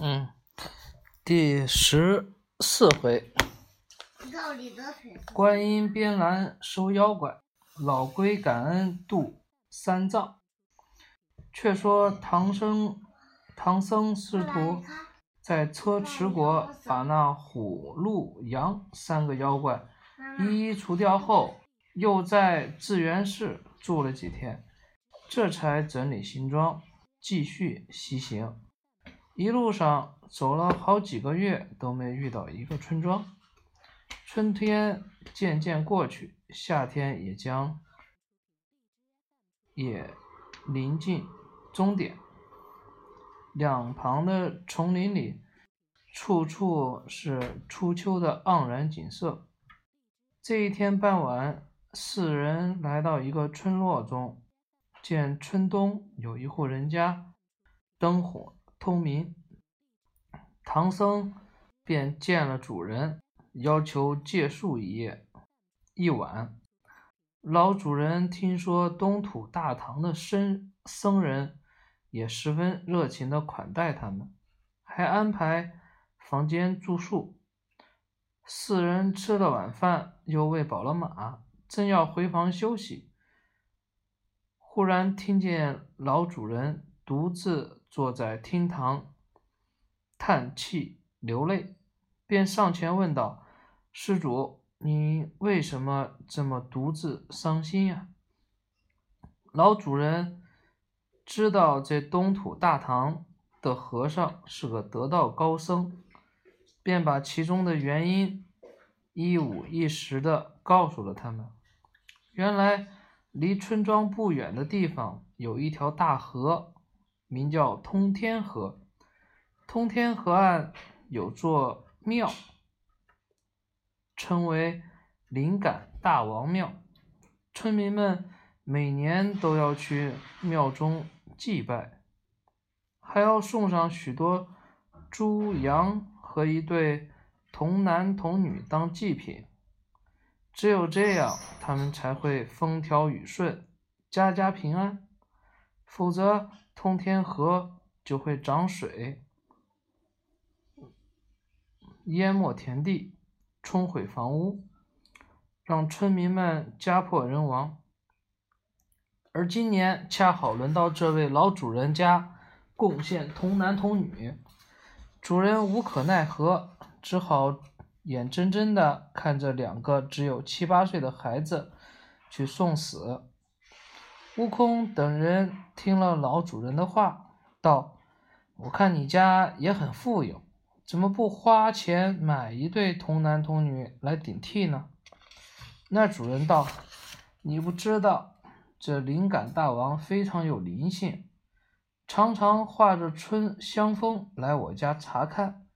嗯，第十四回，观音边栏收妖怪，老龟感恩度三藏。却说唐僧，唐僧师徒在车迟国把那虎、鹿、羊三个妖怪一一除掉后，又在智源寺住了几天，这才整理行装，继续西行。一路上走了好几个月，都没遇到一个村庄。春天渐渐过去，夏天也将也临近终点。两旁的丛林里，处处是初秋的盎然景色。这一天傍晚，四人来到一个村落中，见村东有一户人家，灯火。通明，唐僧便见了主人，要求借宿一夜一晚。老主人听说东土大唐的僧僧人也十分热情的款待他们，还安排房间住宿。四人吃了晚饭，又喂饱了马，正要回房休息，忽然听见老主人独自。坐在厅堂，叹气流泪，便上前问道：“施主，你为什么这么独自伤心呀？”老主人知道这东土大唐的和尚是个得道高僧，便把其中的原因一五一十的告诉了他们。原来，离村庄不远的地方有一条大河。名叫通天河，通天河岸有座庙，称为灵感大王庙。村民们每年都要去庙中祭拜，还要送上许多猪羊和一对童男童女当祭品。只有这样，他们才会风调雨顺，家家平安。否则，通天河就会涨水，淹没田地，冲毁房屋，让村民们家破人亡。而今年恰好轮到这位老主人家贡献童男童女，主人无可奈何，只好眼睁睁的看着两个只有七八岁的孩子去送死。悟空等人听了老主人的话，道：“我看你家也很富有，怎么不花钱买一对童男童女来顶替呢？”那主人道：“你不知道，这灵感大王非常有灵性，常常化着春香风来我家查看，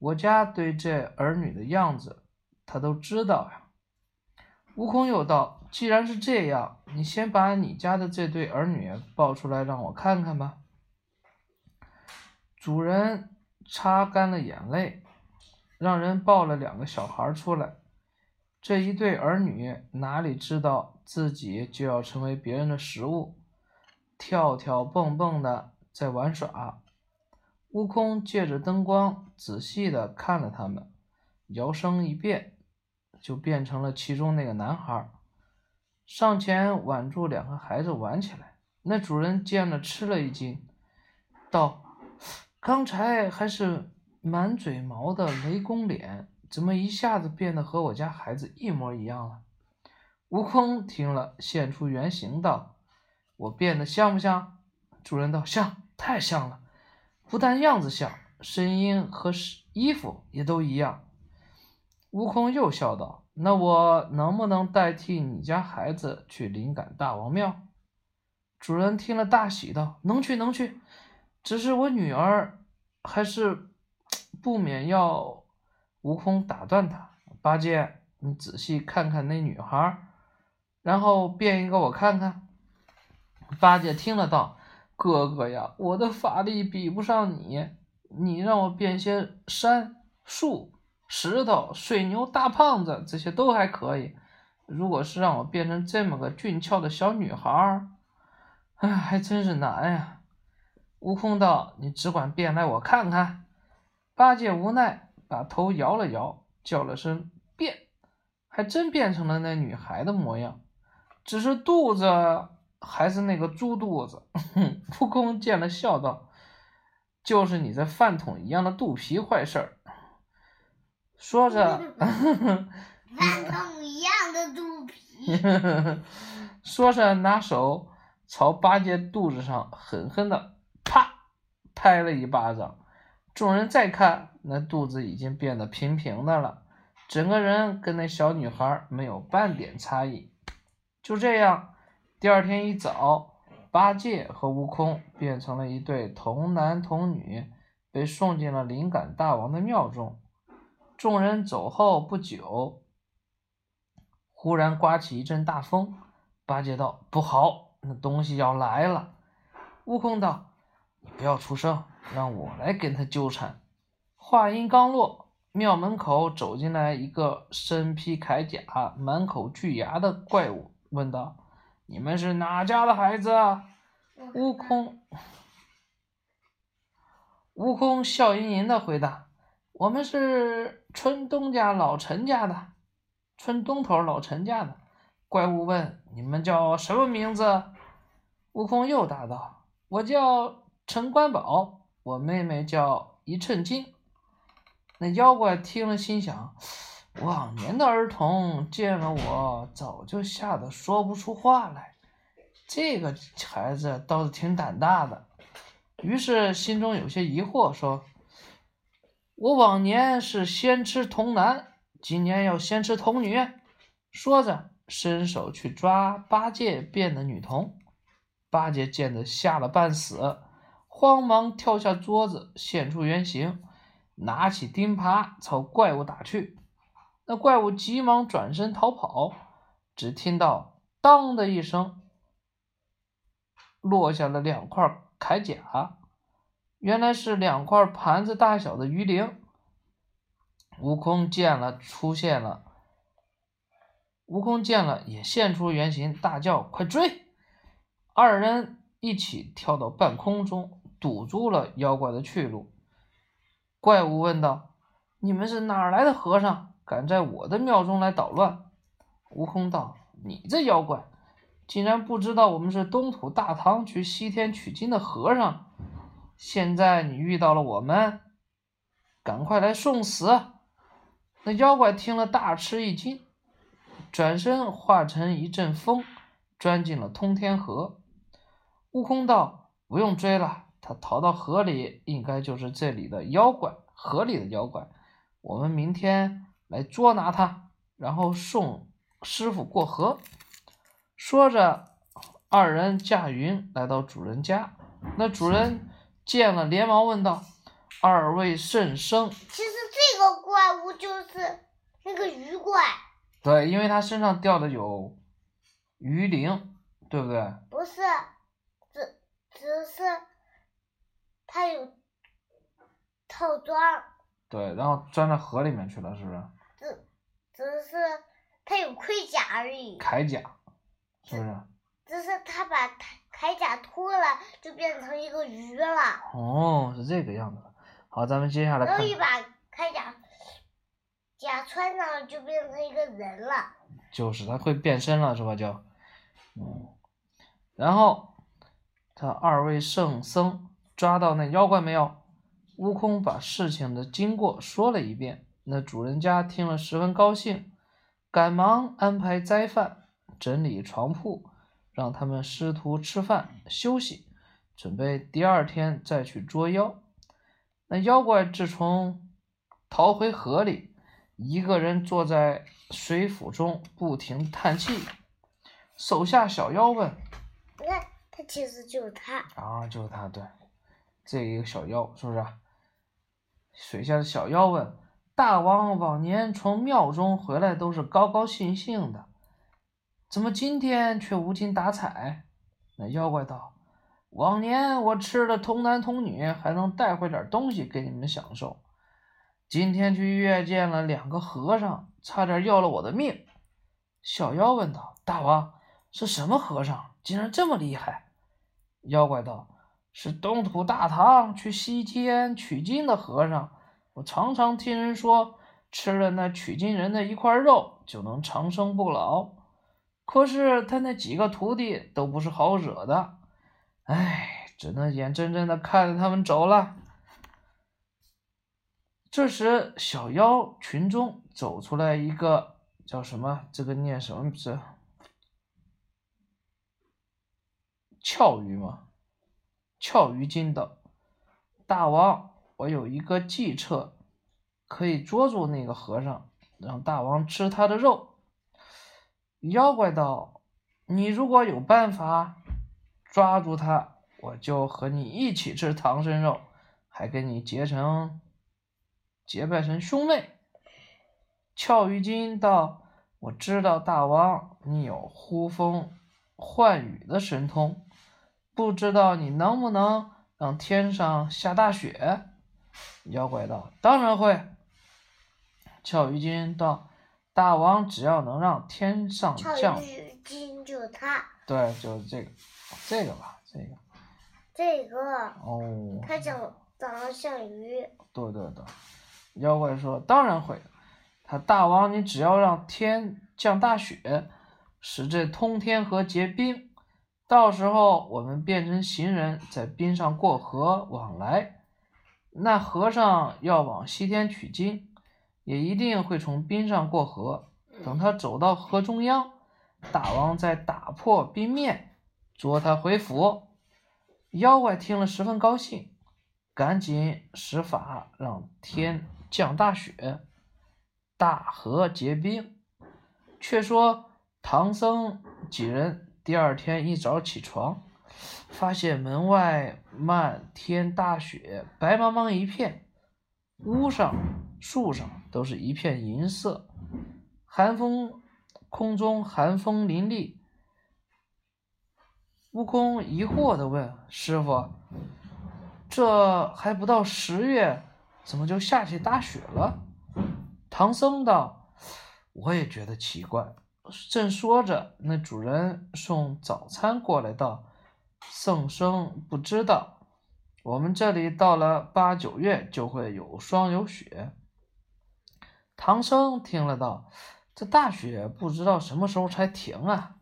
我家对这儿女的样子，他都知道呀。”悟空又道：“既然是这样，你先把你家的这对儿女抱出来让我看看吧。”主人擦干了眼泪，让人抱了两个小孩出来。这一对儿女哪里知道自己就要成为别人的食物，跳跳蹦蹦的在玩耍。悟空借着灯光仔细的看了他们，摇身一变。就变成了其中那个男孩，上前挽住两个孩子玩起来。那主人见了吃了一惊，道：“刚才还是满嘴毛的雷公脸，怎么一下子变得和我家孩子一模一样了？”悟空听了，现出原形道：“我变得像不像？”主人道：“像，太像了，不但样子像，声音和衣服也都一样。”悟空又笑道：“那我能不能代替你家孩子去灵感大王庙？”主人听了大喜道：“能去，能去。只是我女儿还是不免要……”悟空打断他：“八戒，你仔细看看那女孩，然后变一个我看看。”八戒听了道：“哥哥呀，我的法力比不上你，你让我变些山树。”石头、水牛、大胖子，这些都还可以。如果是让我变成这么个俊俏的小女孩儿，哎，还真是难呀。悟空道：“你只管变来我看看。”八戒无奈，把头摇了摇，叫了声“变”，还真变成了那女孩的模样，只是肚子还是那个猪肚子。悟空见了，笑道：“就是你这饭桶一样的肚皮坏事儿。”说着，饭桶一样的肚皮。说着，拿手朝八戒肚子上狠狠的啪拍了一巴掌。众人再看，那肚子已经变得平平的了，整个人跟那小女孩没有半点差异。就这样，第二天一早，八戒和悟空变成了一对童男童女，被送进了灵感大王的庙中。众人走后不久，忽然刮起一阵大风。八戒道：“不好，那东西要来了。”悟空道：“你不要出声。”让我来跟他纠缠。话音刚落，庙门口走进来一个身披铠甲、满口巨牙的怪物，问道：“你们是哪家的孩子？”啊悟空，悟空笑吟吟的回答：“我们是村东家老陈家的，村东头老陈家的。”怪物问：“你们叫什么名字？”悟空又答道：“我叫陈官宝。”我妹妹叫一寸金，那妖怪听了心想：往年的儿童见了我，早就吓得说不出话来。这个孩子倒是挺胆大的。于是心中有些疑惑，说：“我往年是先吃童男，今年要先吃童女。”说着，伸手去抓八戒变的女童。八戒见得吓了半死。慌忙跳下桌子，现出原形，拿起钉耙朝怪物打去。那怪物急忙转身逃跑，只听到“当”的一声，落下了两块铠甲，原来是两块盘子大小的鱼鳞。悟空见了，出现了。悟空见了，也现出原形，大叫：“快追！”二人一起跳到半空中。堵住了妖怪的去路。怪物问道：“你们是哪来的和尚，敢在我的庙中来捣乱？”悟空道：“你这妖怪，竟然不知道我们是东土大唐去西天取经的和尚。现在你遇到了我们，赶快来送死！”那妖怪听了大吃一惊，转身化成一阵风，钻进了通天河。悟空道：“不用追了。”他逃到河里，应该就是这里的妖怪，河里的妖怪。我们明天来捉拿他，然后送师傅过河。说着，二人驾云来到主人家。那主人见了，连忙问道：“二位甚生？”其实这个怪物就是那个鱼怪。对，因为他身上掉的有鱼鳞，对不对？不是，只只是。他有套装，对，然后钻到河里面去了，是不是？只只是他有盔甲而已。铠甲，是不是？只是他把铠铠甲脱了，就变成一个鱼了。哦，是这个样子。好，咱们接下来看。然后一把铠甲甲穿上了，就变成一个人了。就是他会变身了，是吧？就，嗯，然后他二位圣僧。抓到那妖怪没有？悟空把事情的经过说了一遍。那主人家听了十分高兴，赶忙安排斋饭，整理床铺，让他们师徒吃饭休息，准备第二天再去捉妖。那妖怪自从逃回河里，一个人坐在水府中，不停叹气。手下小妖问：“那他其实就是他啊，就是他，对。”这一个小妖是不是？水下的小妖问：“大王往年从庙中回来都是高高兴兴的，怎么今天却无精打采？”那妖怪道：“往年我吃了童男童女，还能带回点东西给你们享受。今天却遇见了两个和尚，差点要了我的命。”小妖问道：“大王是什么和尚，竟然这么厉害？”妖怪道。是东土大唐去西天取经的和尚。我常常听人说，吃了那取经人的一块肉就能长生不老。可是他那几个徒弟都不是好惹的，哎，只能眼睁睁的看着他们走了。这时，小妖群中走出来一个叫什么？这个念什么字？俏鱼吗？俏鱼精道：“大王，我有一个计策，可以捉住那个和尚，让大王吃他的肉。”妖怪道：“你如果有办法抓住他，我就和你一起吃唐僧肉，还跟你结成结拜成兄妹。”俏鱼精道：“我知道大王你有呼风唤雨的神通。”不知道你能不能让天上下大雪？妖怪道：“当然会。”俏鱼精道：“大王只要能让天上降……”雨金就他。对，就是这个，这个吧，这个。这个。哦。它长长得像鱼。对对对，妖怪说：“当然会。他大王，你只要让天降大雪，使这通天河结冰。”到时候我们变成行人，在冰上过河往来。那和尚要往西天取经，也一定会从冰上过河。等他走到河中央，大王再打破冰面，捉他回府。妖怪听了十分高兴，赶紧施法让天降大雪，大河结冰。却说唐僧几人。第二天一早起床，发现门外漫天大雪，白茫茫一片，屋上、树上都是一片银色。寒风，空中寒风凛冽。悟空疑惑的问：“师傅，这还不到十月，怎么就下起大雪了？”唐僧道：“我也觉得奇怪。”正说着，那主人送早餐过来道：“圣僧不知道，我们这里到了八九月就会有霜有雪。”唐僧听了道：“这大雪不知道什么时候才停啊！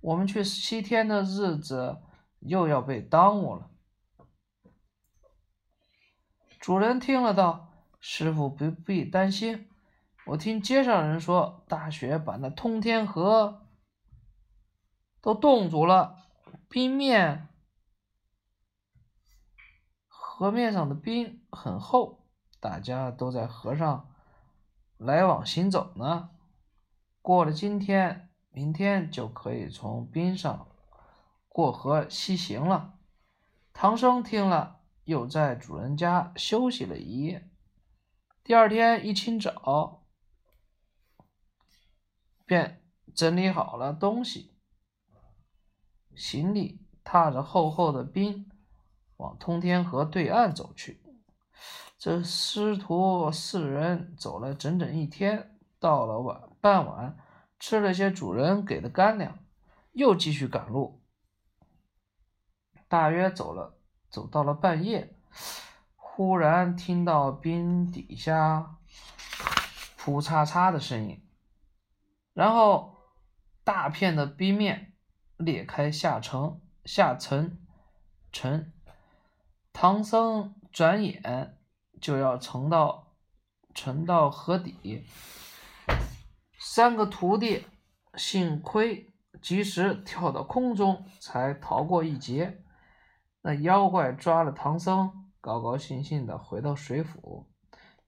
我们去西天的日子又要被耽误了。”主人听了道：“师傅不必担心。”我听街上人说，大雪把那通天河都冻住了，冰面河面上的冰很厚，大家都在河上来往行走呢。过了今天，明天就可以从冰上过河西行了。唐僧听了，又在主人家休息了一夜。第二天一清早。便整理好了东西，行李，踏着厚厚的冰，往通天河对岸走去。这师徒四人走了整整一天，到了晚傍晚，吃了些主人给的干粮，又继续赶路。大约走了，走到了半夜，忽然听到冰底下扑嚓嚓的声音。然后，大片的冰面裂开下沉，下沉，沉。唐僧转眼就要沉到沉到河底，三个徒弟幸亏及时跳到空中，才逃过一劫。那妖怪抓了唐僧，高高兴兴的回到水府，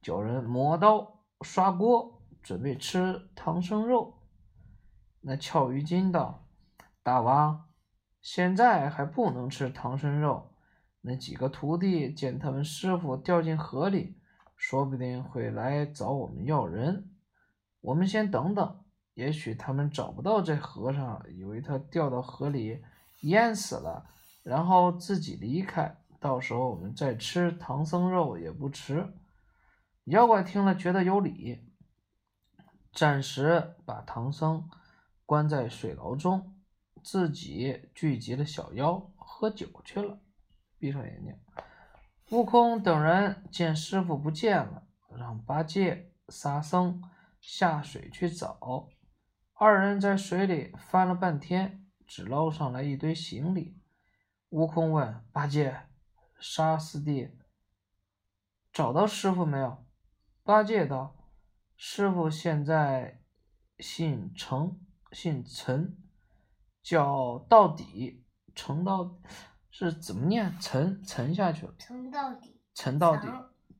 叫人磨刀刷锅。准备吃唐僧肉，那俏鱼精道：“大王，现在还不能吃唐僧肉。那几个徒弟见他们师傅掉进河里，说不定会来找我们要人。我们先等等，也许他们找不到这和尚，以为他掉到河里淹死了，然后自己离开。到时候我们再吃唐僧肉也不迟。”妖怪听了，觉得有理。暂时把唐僧关在水牢中，自己聚集了小妖喝酒去了。闭上眼睛。悟空等人见师傅不见了，让八戒、沙僧下水去找。二人在水里翻了半天，只捞上来一堆行李。悟空问八戒、沙师弟：“找到师傅没有？”八戒道：“师傅现在姓程，姓陈，叫到底，程到。”是怎么念？沉沉下去了。沉到底。沉到底。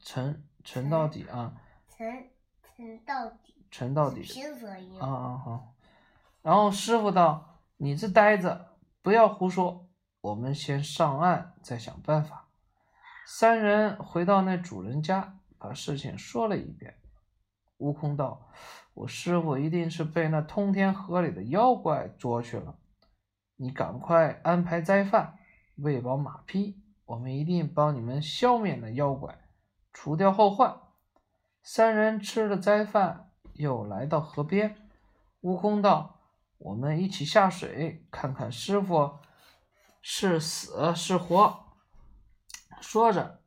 沉沉到底啊。沉沉到底。沉到底。啊啊好。然后师傅道：“你这呆子，不要胡说，我们先上岸，再想办法。”三人回到那主人家，把事情说了一遍。悟空道：“我师傅一定是被那通天河里的妖怪捉去了，你赶快安排斋饭。”喂饱马匹，我们一定帮你们消灭那妖怪，除掉后患。三人吃了斋饭，又来到河边。悟空道：“我们一起下水，看看师傅是死是活。”说着，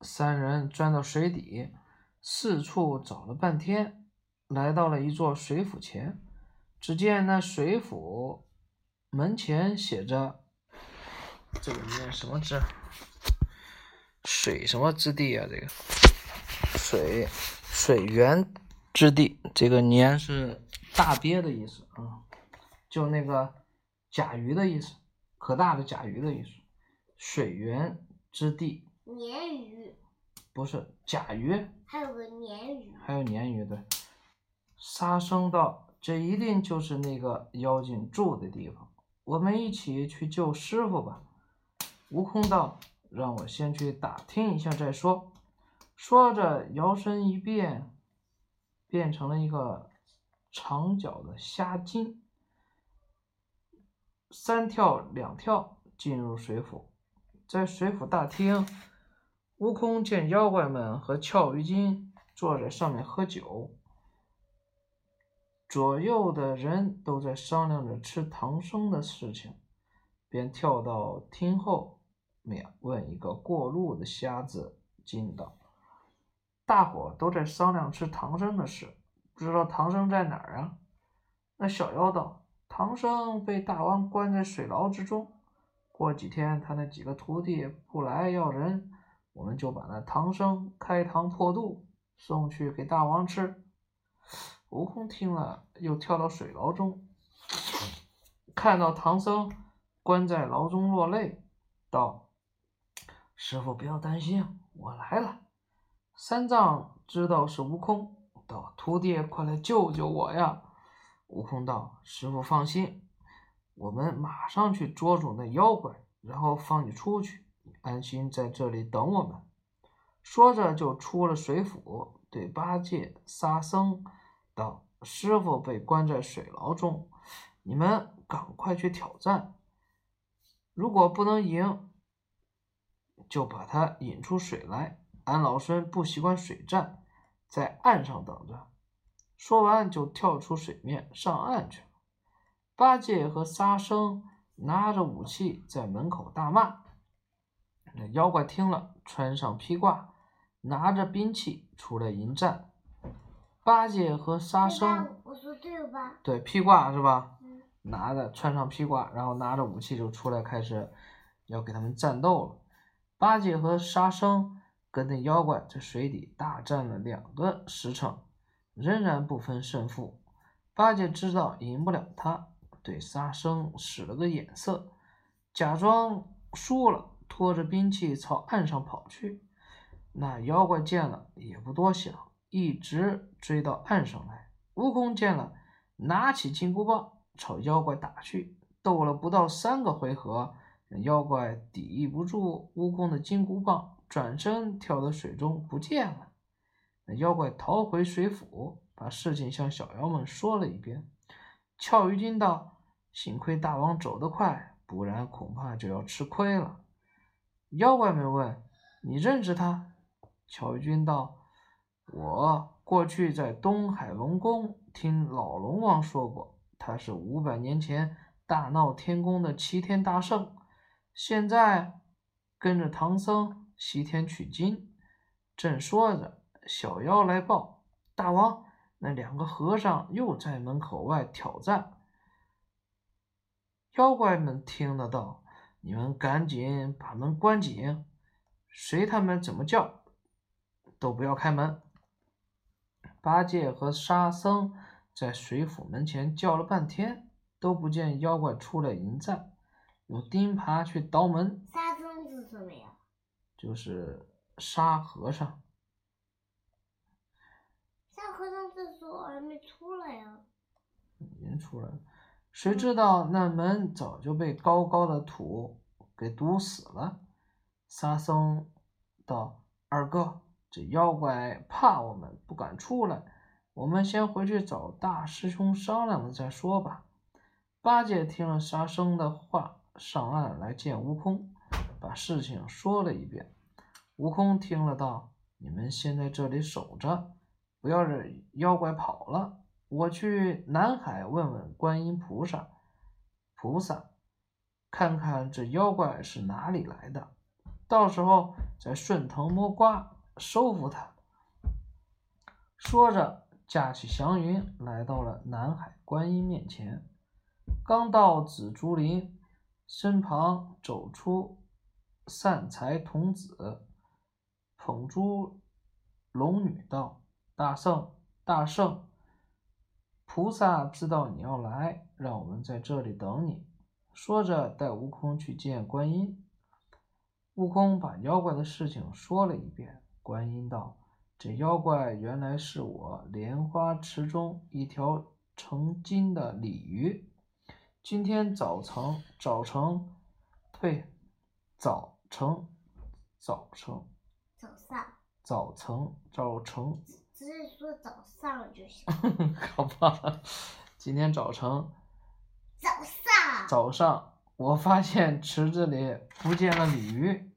三人钻到水底，四处找了半天，来到了一座水府前。只见那水府门前写着。这个念什么之？水什么之地啊？这个水水源之地，这个年是大鳖的意思啊，就那个甲鱼的意思，可大的甲鱼的意思。水源之地。鲶鱼。不是甲鱼。还有个鲶鱼。还有鲶鱼对。杀生道：“这一定就是那个妖精住的地方，我们一起去救师傅吧。”悟空道：“让我先去打听一下再说。”说着，摇身一变，变成了一个长脚的虾精，三跳两跳进入水府。在水府大厅，悟空见妖怪们和俏鱼精坐在上面喝酒，左右的人都在商量着吃唐僧的事情，便跳到厅后。面问一个过路的瞎子进道：“大伙都在商量吃唐僧的事，不知道唐僧在哪儿啊？”那小妖道：“唐僧被大王关在水牢之中，过几天他那几个徒弟不来要人，我们就把那唐僧开膛破肚，送去给大王吃。”悟空听了，又跳到水牢中，看到唐僧关在牢中落泪，道。师傅，不要担心，我来了。三藏知道是悟空，道：“徒弟，快来救救我呀！”悟空道：“师傅放心，我们马上去捉住那妖怪，然后放你出去，安心在这里等我们。”说着就出了水府，对八戒、沙僧道：“师傅被关在水牢中，你们赶快去挑战。如果不能赢，”就把他引出水来。俺老孙不习惯水战，在岸上等着。说完，就跳出水面上岸去了。八戒和沙僧拿着武器在门口大骂。那妖怪听了，穿上披挂，拿着兵器出来迎战。八戒和沙僧，我说对了吧？对，披挂是吧？拿着穿上披挂，然后拿着武器就出来，开始要给他们战斗了。八戒和沙僧跟那妖怪在水底大战了两个时辰，仍然不分胜负。八戒知道赢不了他，对沙僧使了个眼色，假装输了，拖着兵器朝岸上跑去。那妖怪见了也不多想，一直追到岸上来。悟空见了，拿起金箍棒朝妖怪打去，斗了不到三个回合。妖怪抵御不住悟空的金箍棒，转身跳到水中不见了。那妖怪逃回水府，把事情向小妖们说了一遍。俏鱼精道：“幸亏大王走得快，不然恐怕就要吃亏了。”妖怪们问：“你认识他？”俏鱼精道：“我过去在东海龙宫听老龙王说过，他是五百年前大闹天宫的齐天大圣。”现在跟着唐僧西天取经。正说着，小妖来报：“大王，那两个和尚又在门口外挑战。”妖怪们听得到：“你们赶紧把门关紧，随他们怎么叫，都不要开门。”八戒和沙僧在水府门前叫了半天，都不见妖怪出来迎战，用钉耙去捣门。沙僧是什么呀？就是沙和尚。沙和尚这时候还没出来呀。已经出来了。谁知道那门早就被高高的土给堵死了。沙僧道：“二哥，这妖怪怕我们，不敢出来。我们先回去找大师兄商量了再说吧。”八戒听了沙僧的话，上岸来见悟空，把事情说了一遍。悟空听了道：“你们先在这里守着，不要让妖怪跑了。”我去南海问问观音菩萨，菩萨，看看这妖怪是哪里来的，到时候再顺藤摸瓜收服他。说着，驾起祥云来到了南海观音面前。刚到紫竹林，身旁走出善财童子，捧珠龙女道：“大圣，大圣！”菩萨知道你要来，让我们在这里等你。说着，带悟空去见观音。悟空把妖怪的事情说了一遍。观音道：“这妖怪原来是我莲花池中一条成精的鲤鱼。今天早晨，早晨，对，早晨，早晨，早上，早晨，早晨。”只是说早上就行。好吧，今天早晨。早上。早上，我发现池子里不见了鲤鱼，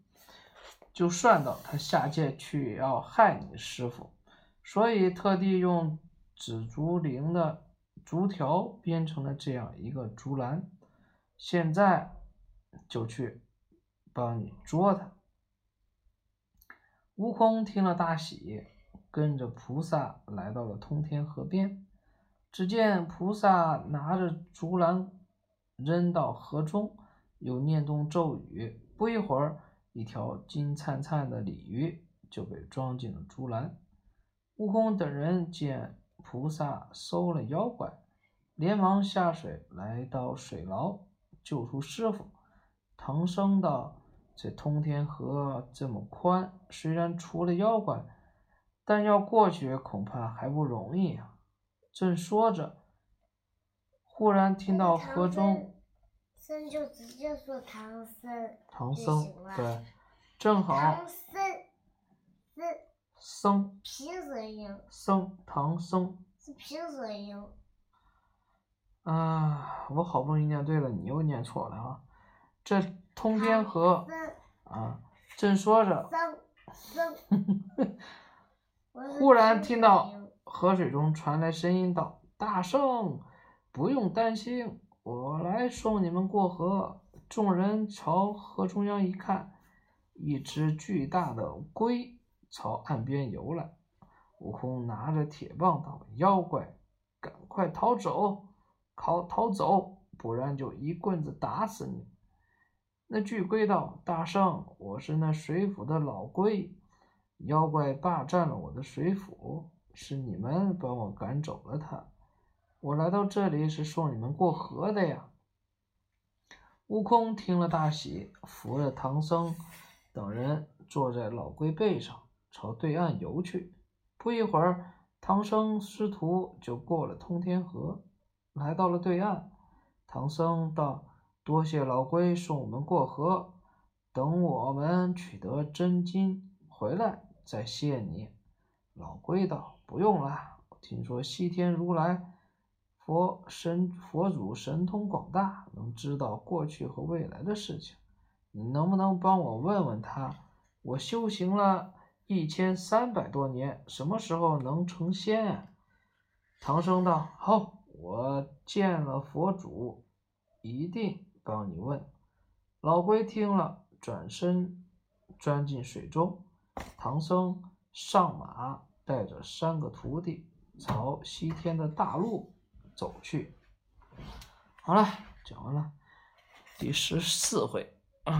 就算到他下界去要害你师傅，所以特地用紫竹林的竹条编成了这样一个竹篮，现在就去帮你捉它。悟空听了大喜。跟着菩萨来到了通天河边，只见菩萨拿着竹篮扔到河中，又念动咒语，不一会儿，一条金灿灿的鲤鱼就被装进了竹篮。悟空等人见菩萨收了妖怪，连忙下水来到水牢救出师傅。唐僧道：“这通天河这么宽，虽然除了妖怪。”但要过去恐怕还不容易啊！正说着，忽然听到河中，僧就直接说唐僧，唐僧对，正好唐僧，僧，僧，平舌音，僧，唐僧是平舌音。啊，我好不容易念对了，你又念错了啊！这通天河啊，正说着。忽然听到河水中传来声音道：“大圣，不用担心，我来送你们过河。”众人朝河中央一看，一只巨大的龟朝岸边游来。悟空拿着铁棒道：“妖怪，赶快逃走，逃逃走，不然就一棍子打死你！”那巨龟道：“大圣，我是那水府的老龟。”妖怪霸占了我的水府，是你们把我赶走了他。我来到这里是送你们过河的呀。悟空听了大喜，扶着唐僧等人坐在老龟背上，朝对岸游去。不一会儿，唐僧师徒就过了通天河，来到了对岸。唐僧道：“多谢老龟送我们过河，等我们取得真经回来。”再谢你，老龟道：“不用了。听说西天如来佛神佛祖神通广大，能知道过去和未来的事情。你能不能帮我问问他？我修行了一千三百多年什么时候能成仙啊？唐僧道好我见了佛祖一定帮你问。老龟听了转身钻进水中。唐僧上马带着三个徒弟朝西天的大路走去。好了讲完了第十四回。啊。